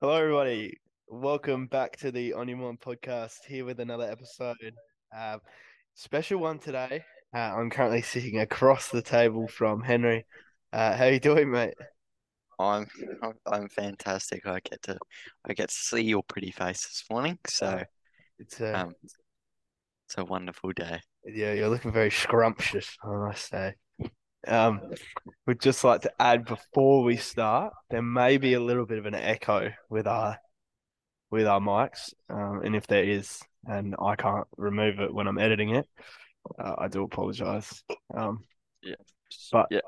Hello, everybody. Welcome back to the On Your Mind podcast. Here with another episode. Uh, special one today. Uh, I'm currently sitting across the table from Henry. Uh, how you doing, mate? I'm I'm- fantastic. I get to I get to see your pretty face this morning, so It's uh, um, it's a wonderful day. yeah, you're looking very scrumptious, I must say. Um, we'd just like to add before we start, there may be a little bit of an echo with our with our mics, um, and if there is, and I can't remove it when I'm editing it, uh, I do apologize. Um, Yeah. but Yeah,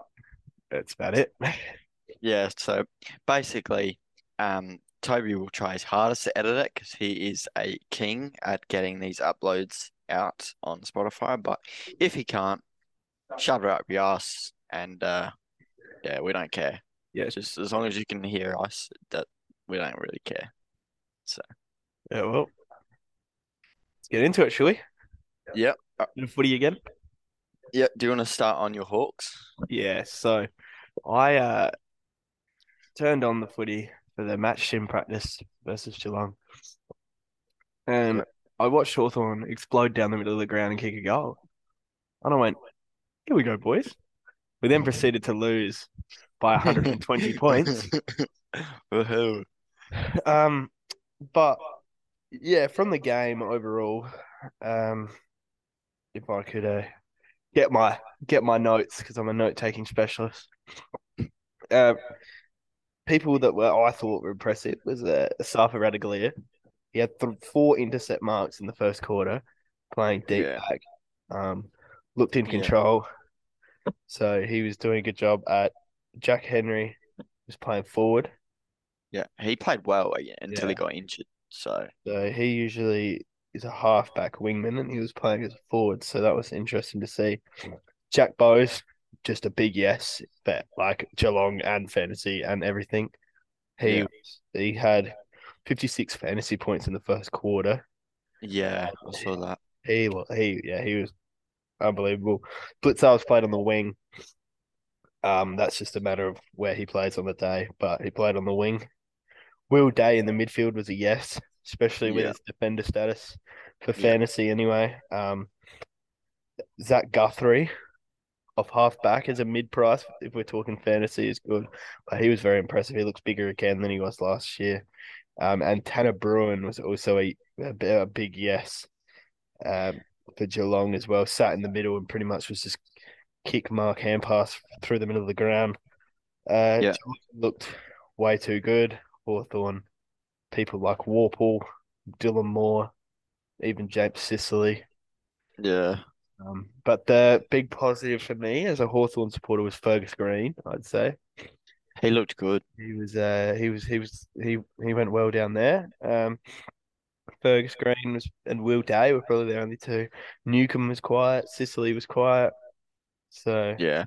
that's about it. yeah. So basically, um, Toby will try his hardest to edit it because he is a king at getting these uploads out on Spotify. But if he can't, shove it up your ass, and uh, yeah, we don't care. Yeah. Just as long as you can hear us, that we don't really care. So Yeah, well, let's get into it, shall we? yeah, uh, footy again. yeah. Do you want to start on your Hawks? Yeah, so I uh turned on the footy for the match sim practice versus Geelong. And I watched Hawthorn explode down the middle of the ground and kick a goal. And I went, here we go, boys. We then proceeded to lose by 120 points. Woohoo. Um, but yeah, from the game overall, um, if I could uh, get my get my notes because I'm a note taking specialist. Uh, people that were I thought were impressive was uh, Safa Radaglia. He had th- four intercept marks in the first quarter, playing deep Yeah. back. Um, looked in Yeah. control, so he was doing a good job. At Jack Henry was playing forward. Yeah, he played well until he got injured. So So he usually is a halfback wingman, and he was playing as a forward. So that was interesting to see. Jack Bowes, just a big yes, but like Geelong and fantasy and everything. He Yeah. he had fifty six fantasy points in the first quarter. yeah, I saw that. He he yeah he was unbelievable. Blicavs played on the wing. Um, that's just a matter of where he plays on the day, but he played on the wing. Will Day in the midfield was a yes, especially with Yeah. his defender status for Yeah. fantasy anyway. Um, Zach Guthrie off half back as a mid price, if we're talking fantasy, is good. But he was very impressive. He looks bigger again than he was last year. Um, and Tanner Bruhn was also a, a, a big yes um, for Geelong as well. Sat in the middle and pretty much was just kick, mark, hand pass through the middle of the ground. Uh, Yeah. Looked way too good. Hawthorn, people like Worpel, Dylan Moore, even James Sicily. Yeah, Um, but the big positive for me as a Hawthorn supporter was Fergus Green, I'd say. he looked good. He was uh he was he was he he went well down there. Um Fergus Green was and Will Day were probably the only two. Newcombe was quiet, Sicily was quiet. So Yeah,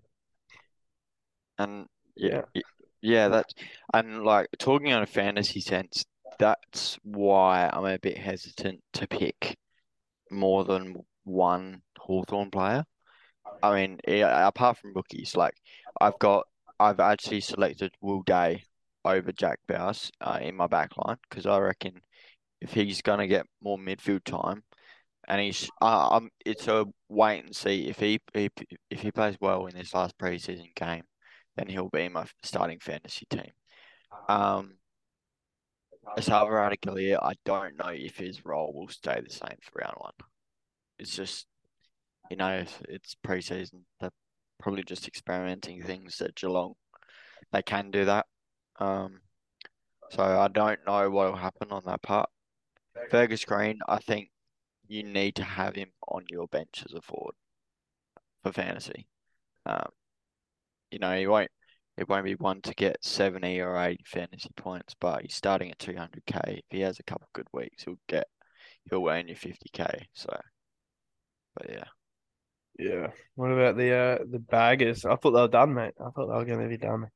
and yeah, Yeah. yeah. That and like talking on a fantasy sense, that's why I'm a bit hesitant to pick more than one Hawthorn player. I mean, yeah, apart from rookies, like I've got, I've actually selected Will Day over Jack Bowes uh, in my back line because I reckon if he's gonna get more midfield time, and he's, uh, um, it's a wait and see if he, he if he plays well in this last preseason game, then he'll be in my starting fantasy team. Um, Radaglia, I don't know if his role will stay the same for round one. It's just, you know, if it's preseason. They're probably just experimenting things at Geelong. They can do that. Um, so I don't know what will happen on that part. Fergus Green, I think you need to have him on your bench as a forward for fantasy. Um, you know, he won't it won't be one to get 70 or 80 fantasy points, but he's starting at 200k. If he has a couple good weeks, he'll get he'll earn you 50k. So, but yeah, yeah. What about the uh the baggers? I thought they were done, mate. I thought they were gonna be done.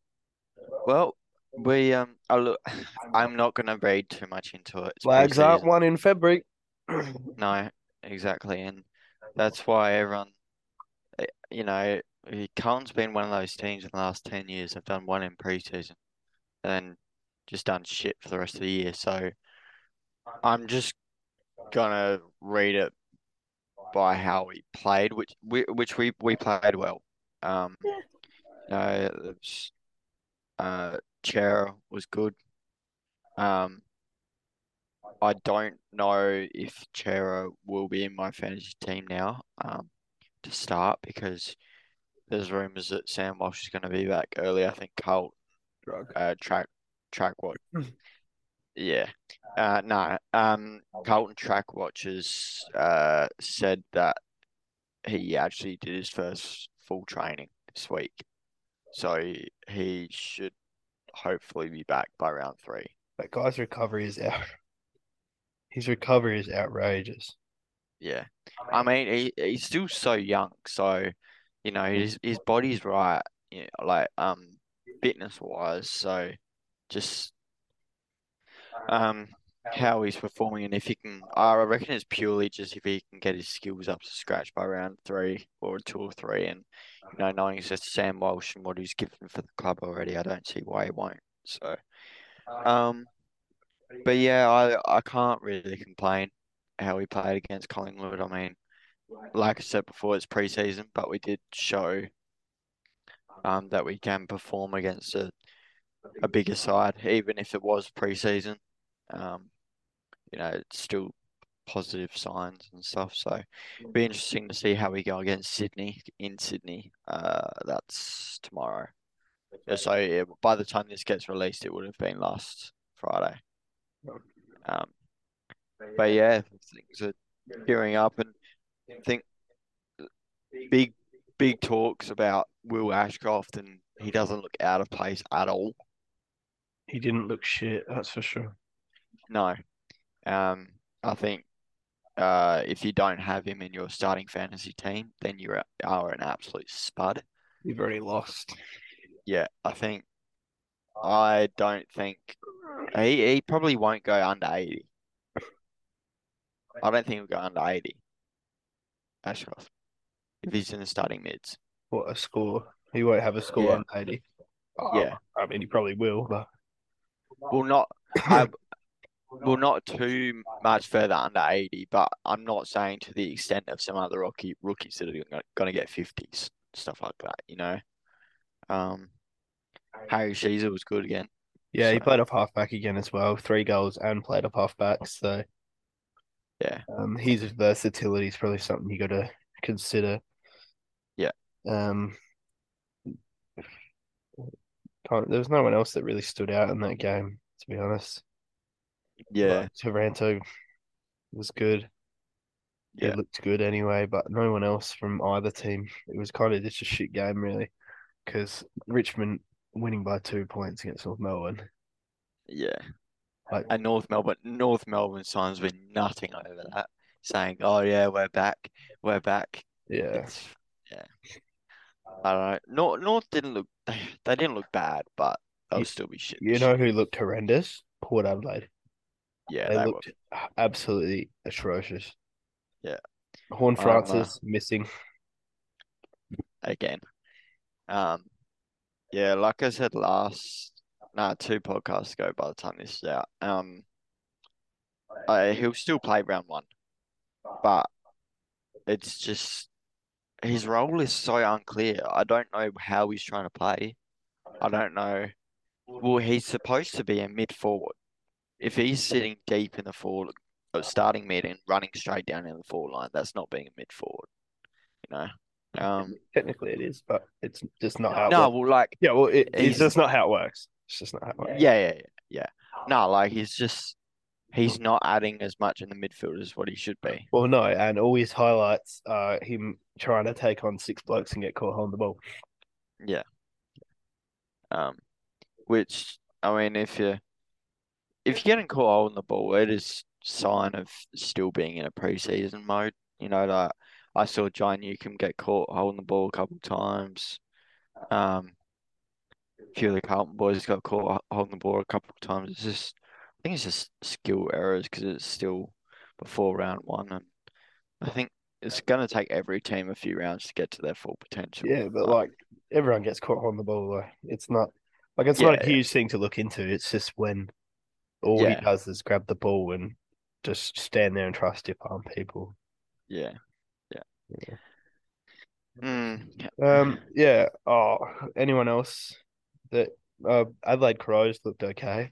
well, we um, I look, I'm not gonna read too much into it. It's Flags aren't preseason. one in February. No, exactly, and that's why everyone, eh, you know, Carlton's been one of those teams in the last ten years. Have done one in preseason, and then just done shit for the rest of the year. So I'm just gonna read it by how we played, which we which we we played well. Um, it's, uh, Cerra was good. Um, I don't know if Cerra will be in my fantasy team now. Um, to start because there's rumours that Sam Walsh is going to be back early. I think Drug. uh, track track what? yeah. Uh, no. Um, Carlton track watchers uh said that he actually did his first full training this week, so he should hopefully be back by round three. That guy's recovery is out. His recovery is outrageous. Yeah. I mean, he, he's still so young, so you know his his body's right, you know, like um fitness wise. So just um how he's performing and if he can, I reckon it's purely just if he can get his skills up to scratch by round three or two or three, and you know knowing he's just Sam Walsh and what he's given for the club already, I don't see why he won't. So um, but yeah, I I can't really complain how we played against Collingwood. I mean, like I said before, it's preseason, but we did show um that we can perform against a a bigger side, even if it was preseason. Um, you know, it's still positive signs and stuff. So it'll be interesting to see how we go against Sydney in Sydney. Uh, that's tomorrow. Yeah, so yeah, by the time this gets released, it would have been last Friday. Um, but yeah, things are gearing up, and I think big, big talks about Will Ashcroft, and he doesn't look out of place at all. He didn't look shit, that's for sure. No, um, I think uh, if you don't have him in your starting fantasy team, then you are an absolute spud. You've already lost. Yeah, I think I don't think he he probably won't go under eighty. I don't think he'll go under eighty. Ashcroft, if he's in the starting mids. What a score. He won't have a score Yeah. on 80. Yeah. I mean, he probably will, but Well, not I, well, not too much further under eighty, but I'm not saying to the extent of some other rookie rookies that are going to get fifties, stuff like that. You know, um, Harry Sheezel was good again. yeah, he played off halfback again as well. Three goals and played off halfback. So Yeah, um, his versatility is probably something you got to consider. Yeah. Um, can't, there was no one else that really stood out in that game, to be honest. Yeah, Like, Taranto was good. Yeah. looked good anyway, but no one else from either team. It was kind of just a shit game, really, because Richmond winning by two points against North Melbourne. yeah. Like, And North Melbourne, North Melbourne signs been nothing over that, saying, "Oh yeah, we're back, we're back." yeah, It's yeah. I don't know. North North didn't look they, they didn't look bad, but they'll You- still be shit. you know who looked horrendous? Port Adelaide. Yeah, They looked absolutely atrocious. Yeah. Horn I'm, uh, Francis missing. again. Um, yeah, like I said last, nah, two podcasts ago. By the time this is out, um, I, he'll still play round one, but it's just his role is so unclear. I don't know how he's trying to play. I don't know. Well, he's supposed to be a mid forward. If he's sitting deep in the forward, uh, starting mid and running straight down in the forward line, that's not being a mid forward. You know. Um, Technically, it is, but it's just not how. It no, works. well, like yeah, well, it, it's just not how it works. It's just not how it works. Yeah, yeah, yeah, yeah. No, like he's just he's not adding as much in the midfield as what he should be. Well, no, and all his highlights are him trying to take on six blokes and get caught holding the ball. Yeah. Um, which I mean, if you if you're getting caught holding the ball, it is sign of still being in a preseason mode. You know, like I saw John Newcombe get caught holding the ball a couple times. Um, a few of the Carlton boys got caught holding the ball a couple of times. It's just, I think it's just skill errors because it's still before round one, and I think it's going to take every team a few rounds to get to their full potential. Yeah, but like everyone gets caught holding the ball. Though. It's not Like it's not a Yeah, huge thing to look into. It's just when all he does is grab the ball and just stand there and try to stiff arm people. yeah, yeah. Yeah. Mm, Um, yeah. Oh, anyone else that uh Adelaide Crows looked okay.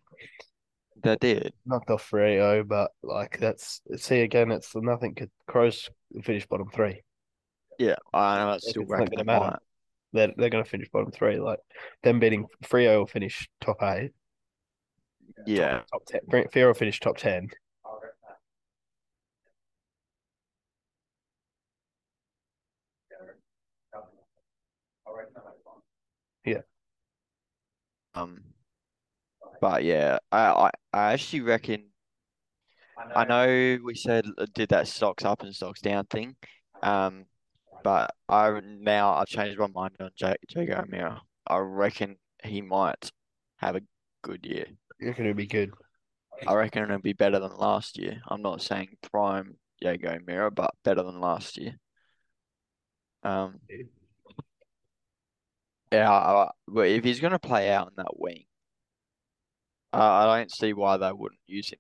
they did. Knocked off Freo, but like that's see again, it's nothing could Crows finish bottom three. Yeah, I know. I Like, still it's not reckon gonna they matter. might. They're they're gonna finish bottom three. Like them beating Freo will finish top eight. Yeah, Top ten. Freo will finish top ten. Yeah. um, but yeah, I, I, I actually reckon. I know we said uh, did that stocks up and stocks down thing, um, but I now I've changed my mind on Jake Jaeger O'Meara. I reckon he might have a good year. You're gonna be good. I reckon it'll be better than last year. I'm not saying prime Jaeger O'Meara, but better than last year. Um, yeah, I, but if he's gonna play out in that wing, uh, I don't see why they wouldn't use him.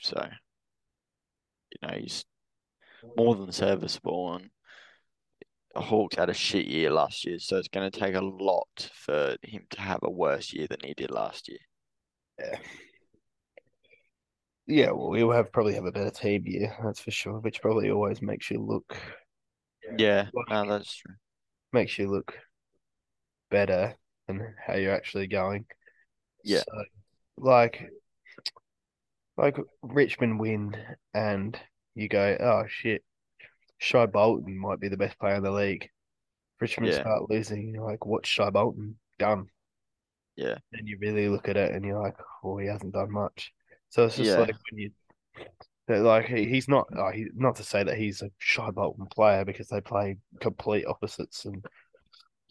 So, you know, he's more than serviceable, and Hawks had a shit year last year, so it's going to take a lot for him to have a worse year than he did last year. Yeah. Yeah, well, we'll have probably have a better team year, that's for sure. Which probably always makes you look Yeah, like no, that's true. makes you look better than how you're actually going. Yeah. So, like, like Richmond win, and you go, oh shit, Shai Bolton might be the best player in the league. Richmond Yeah. start losing, you're like, what's Shai Bolton done? Yeah, And you really look at it, and you're like, oh, he hasn't done much. So it's just Yeah. like when you. Like he, he's not, oh, he, not to say that he's a Shai Bolton player because they play complete opposites, and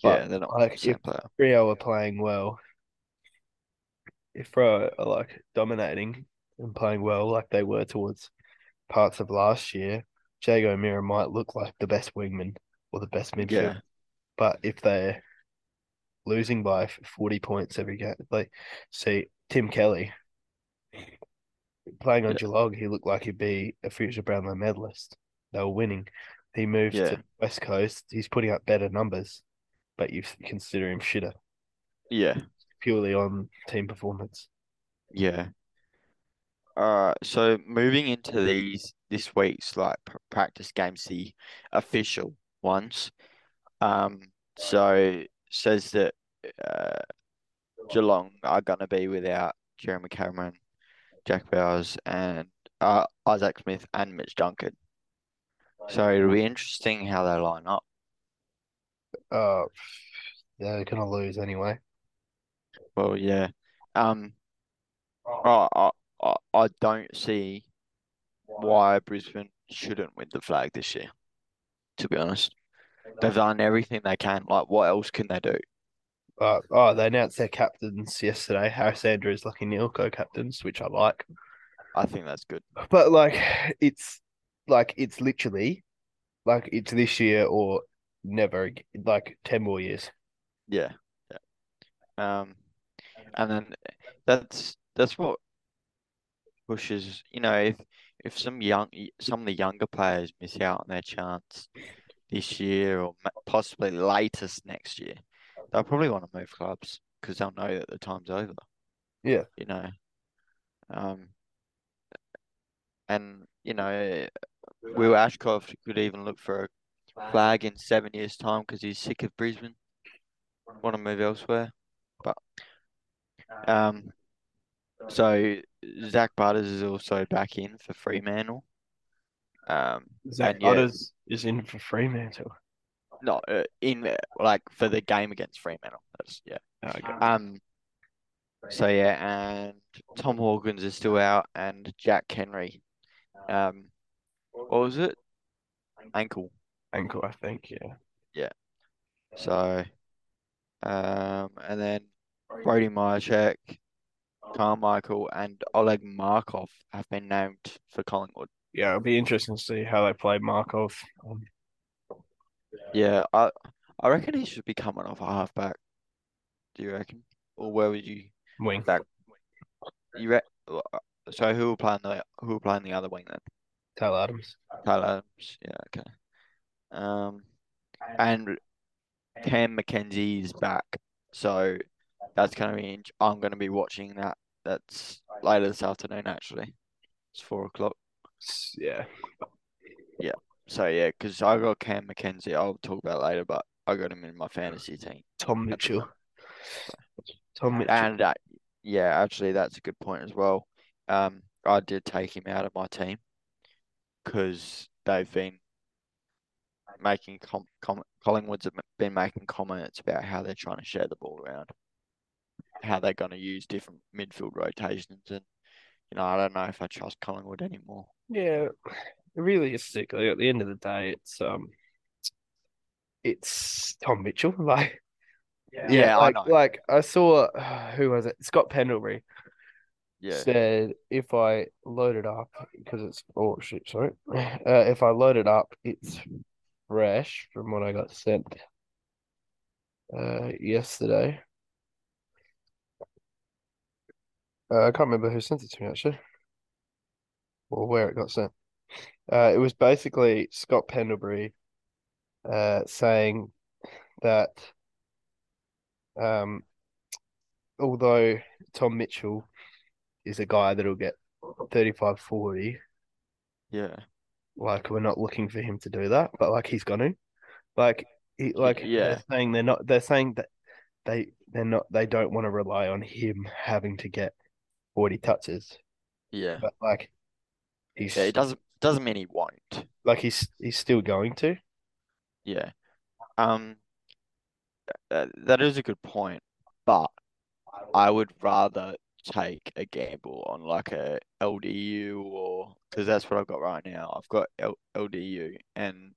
yeah, they're not like, if- player. Freo are playing well. If Freo are like dominating and playing well like they were towards parts of last year, Jaeger O'Meara might look like the best wingman or the best midfield. Yeah, But if they're losing by 40 points every game, like see Tim Kelly playing on Yeah. Geelong, he looked like he'd be a future Brownlow medalist. They were winning. He moved Yeah. to West Coast. He's putting up better numbers, but you consider him shitter yeah, purely on team performance. yeah. Uh, so moving into these this week's like practice games, the official ones. Um, so says that uh, Geelong are gonna be without Jeremy Cameron, Jack Bowes, and uh, Isaac Smith and Mitch Duncan. So it'll be interesting how they line up. Uh, they're gonna lose anyway. Well, yeah. Um, I I I I don't see why Brisbane shouldn't win the flag this year. To be honest, they've done everything they can. Like, what else can they do? Uh, oh, they announced their captains yesterday. Harris Andrews, Lachie Neale, co-captains, which I like. I think that's good. But like, it's like it's literally like it's this year or never. Like ten more years. Yeah, yeah. Um, and then that's that's what pushes. You know, if if some young some of the younger players miss out on their chance this year or possibly latest next year, they'll probably want to move clubs because they'll know that the time's over. Yeah. You know. Um. And you know, Will Ashcroft could even look for a flag in seven years' time because he's sick of Brisbane, want to move elsewhere. But um, so Zach Butters is also back in for Fremantle. Um, Zach And yeah. Butters is in for Fremantle. not uh, in there, like for the game against Fremantle. That's yeah. Okay. Um. So yeah, and Tom Hawkins is still out, and Jack Henry. Um, what was it? Ankle. Ankle, I think. Yeah. Yeah. So, um, and then Brody Mihocek, Carmichael, and Oleg Markov have been named for Collingwood. Yeah, it'll be interesting to see how they play Markov. Um, Yeah, I I reckon he should be coming off a halfback. Do you reckon? or where would you Wing. back? You re so who will play on the who will play the other wing then? Taylor Adams. Tyler Adams. Yeah, okay. Um, and Cam Mackenzie's back, so that's gonna be. I'm gonna be watching that. That's later this afternoon. Actually, it's four o'clock. S- Yeah. So yeah, because I got Cam Mackenzie. I'll talk about later, but I got him in my fantasy team. Tom Mitchell. Tom Mitchell. And uh, yeah, actually, that's a good point as well. Um, I did take him out of my team because they've been making com com Collingwood's have been making comments about how they're trying to share the ball around, how they're going to use different midfield rotations, and you know, I don't know if I trust Collingwood anymore. Yeah, it really is realistically, at the end of the day, it's um, it's Tom Mitchell. Like, Yeah, I like, know. like I saw, who was it? Scott Pendlebury Yeah, said if I load it up because it's oh shit, sorry. Uh, if I load it up, it's fresh from what I got sent uh yesterday. Uh, I can't remember who sent it to me actually, or where it got sent. Uh, it was basically Scott Pendlebury uh, saying that um, although Tom Mitchell is a guy that'll get 35 40, yeah, like we're not looking for him to do that, but like he's to. Like he like yeah. they're saying they're not they're saying that they they're not they don't want to rely on him having to get 40 touches. yeah. But like he's Yeah, it doesn't doesn't mean he won't. like he's he's still going to. Yeah. Um, uh, that is a good point, but I would rather take a gamble on like a LDU or because that's what I've got right now. I've got L LDU, and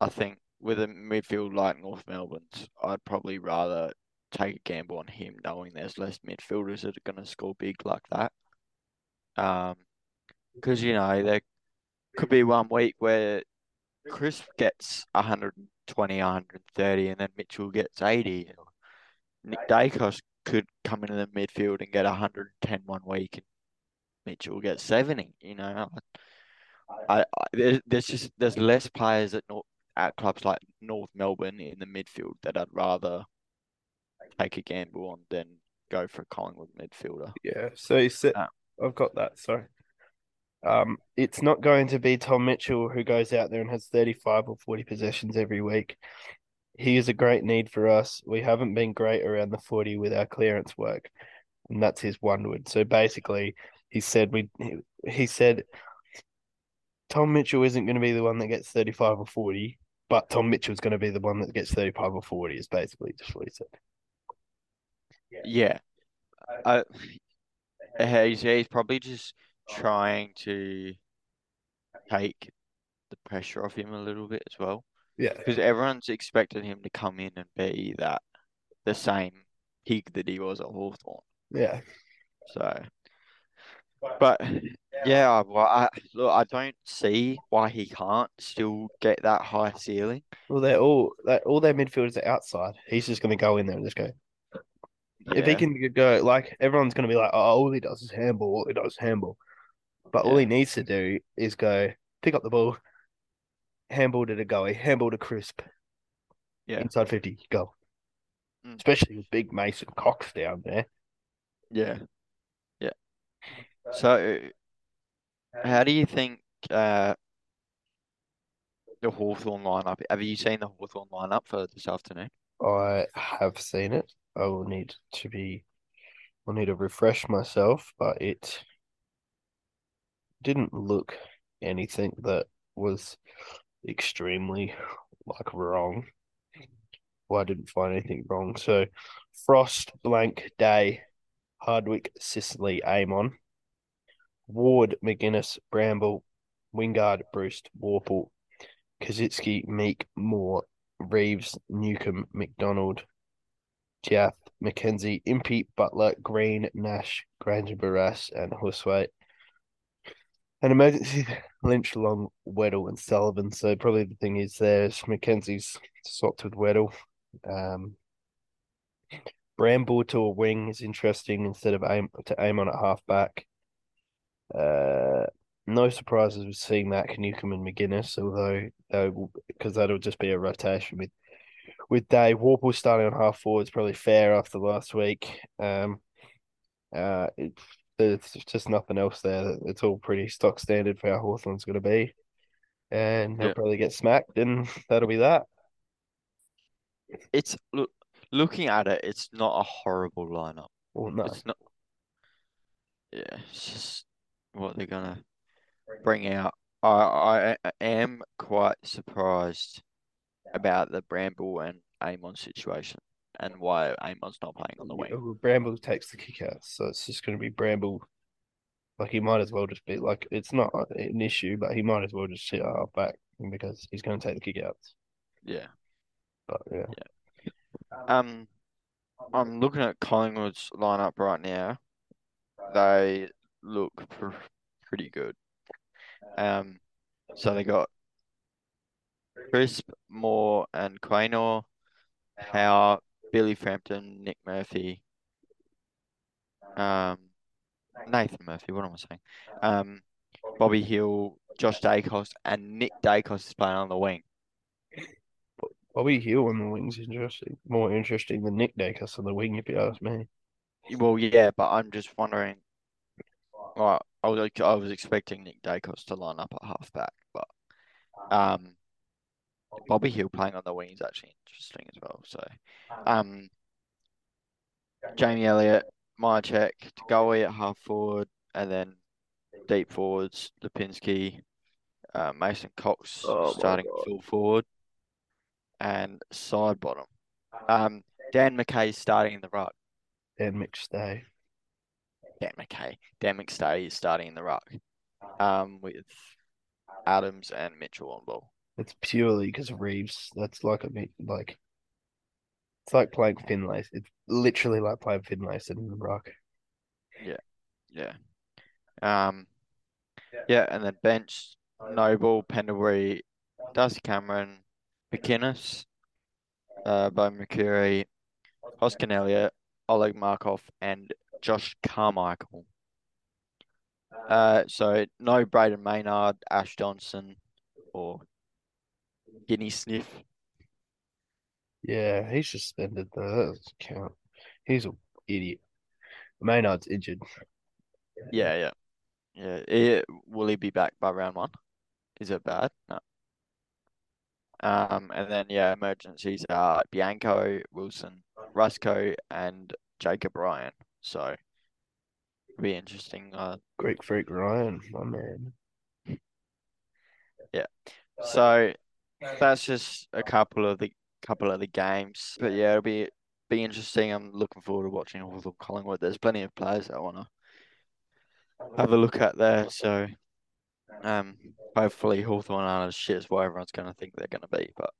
I think with a midfield like North Melbourne's, I'd probably rather take a gamble on him, knowing there's less midfielders that are going to score big like that. Um, because you know there could be one week where Crisp gets 120, 130, and then Mitchell gets 80. Nick Daicos could come into the midfield and get 110 one week, and Mitchell gets 70. You know, I, I there's, there's just there's less players at North, at clubs like North Melbourne in the midfield that I'd rather take a gamble on than go for a Collingwood midfielder. Yeah. So he said Ah. I've got that, sorry. Um, it's not going to be Tom Mitchell who goes out there and has 35 or 40 possessions every week. He is a great need for us. We haven't been great around the 40 with our clearance work, and that's his one word. So basically, he said we he, he said Tom Mitchell isn't going to be the one that gets 35 or 40, but Tom Mitchell's going to be the one that gets 35 or 40 is basically just what he said. Yeah, I, he's he's probably just trying to take the pressure off him a little bit as well. Yeah. Because everyone's expected him to come in and be that the same pig that he was at Hawthorn. Yeah. So, but yeah, I- well, I look, I don't see why he can't still get that high ceiling. Well, they're all they all their midfielders are outside. He's just going to go in there and just go. If he can go, like everyone's going to be like, oh, all he does is handball. All he does is handball. But all he needs to do is go pick up the ball, handball to the goalie, handball to Crisp, Yeah. inside fifty, go. Mm. Especially with big Mason Cox down there. yeah, yeah. So, how do you think uh the Hawthorn lineup? Have you seen the Hawthorn lineup for this afternoon? I have seen it. I will need to be. I'll need to refresh myself, but it didn't look anything that was extremely like wrong. Well, I didn't find anything wrong. So, Frost, Blank, Day, Hardwick, Sicily, Amon, Ward, Maginness, Bramble, Wingard, Bruce, Worpel, Koschitzke, Meek, Moore, Reeves, Newcombe, McDonald, Jiath, Mackenzie, Impey, Butler, Green, Nash, Grainger, Barras, and Huswaite. An emergency Lynch, Long, Weddle, and Sullivan. So probably the thing is there's Mackenzie's swapped with Weddle. Um, Bramble to a wing is interesting instead of aim to aim on at half back. Uh, no surprises with seeing Matt Newcombe and Maginness, although because that'll just be a rotation with with Day Worpel starting on half forward is probably fair after last week. Um, uh, it, there's just nothing else there. It's all pretty stock standard for how Hawthorn's going to be, and they'll Yeah. probably get smacked, and that'll be that. It's look looking at it, it's not a horrible lineup. Well, no, It's not. Yeah, it's just what they're gonna bring out. I I am quite surprised about the Bramble and Amon situation and why Amon's not playing on the wing. Well, Bramble takes the kick out, so it's just going to be Bramble. Like he might as well just be like it's not an issue, but he might as well just sit half back because he's going to take the kick outs. Yeah. But yeah, Um, I'm looking at Collingwood's lineup right now. They look pr pretty good. Um, so they got Crisp, Moore, and Quaynor, Howe, Billy Frampton, Nick Murphy, um, Nathan Murphy. What am I saying? Um, Bobby Hill, Josh Daicos, and Nick Daicos is playing on the wing. Bobby Hill on the wings is interesting, more interesting than Nick Daicos on the wing, if you ask me. Well, yeah, but I'm just wondering. Well, I was I was expecting Nick Daicos to line up at halfback, but um, Bobby Hill playing on the wing is actually interesting as well. So, um, Jamie Elliott, Mihocek, Tagoe at half forward, and then deep forwards, Lipinski, uh, Mason Cox Oh starting God. full forward, and side bottom. Um, Dan McKay starting in the ruck. Dan McStay. Dan McKay, Dan McStay is starting in the ruck, um, with Adams and Mitchell on ball. It's purely because of Reeves. That's like a bit like it's like playing Finlay. It's literally like playing Finlay sitting in the rock. Yeah. Yeah, um, yeah, and then bench Noble, Pendlebury, Darcy Cameron, McInnes, uh, Beau McCreery, Oscar Elliott, Oleg Markov, and Josh Carmichael. Uh, so no Brayden Maynard, Ash Johnson, or Guinea Sniff. Yeah, he's suspended though. That doesn't count. He's an idiot. Maynard's injured. Yeah, yeah, yeah. Eh, will he be back by round one? Is it bad? No. Um, and then yeah, emergencies are Bianco, Wilson, Rusco, and Jacob Ryan. So it'll be interesting. Uh, Greek freak Ryan, my man. Yeah. So that's just a couple of the couple of the games. But yeah, it'll be be interesting. I'm looking forward to watching Hawthorn Collingwood. There's plenty of players that I wanna have a look at there. So um, hopefully Hawthorn aren't as shit as what everyone's gonna think they're gonna be. But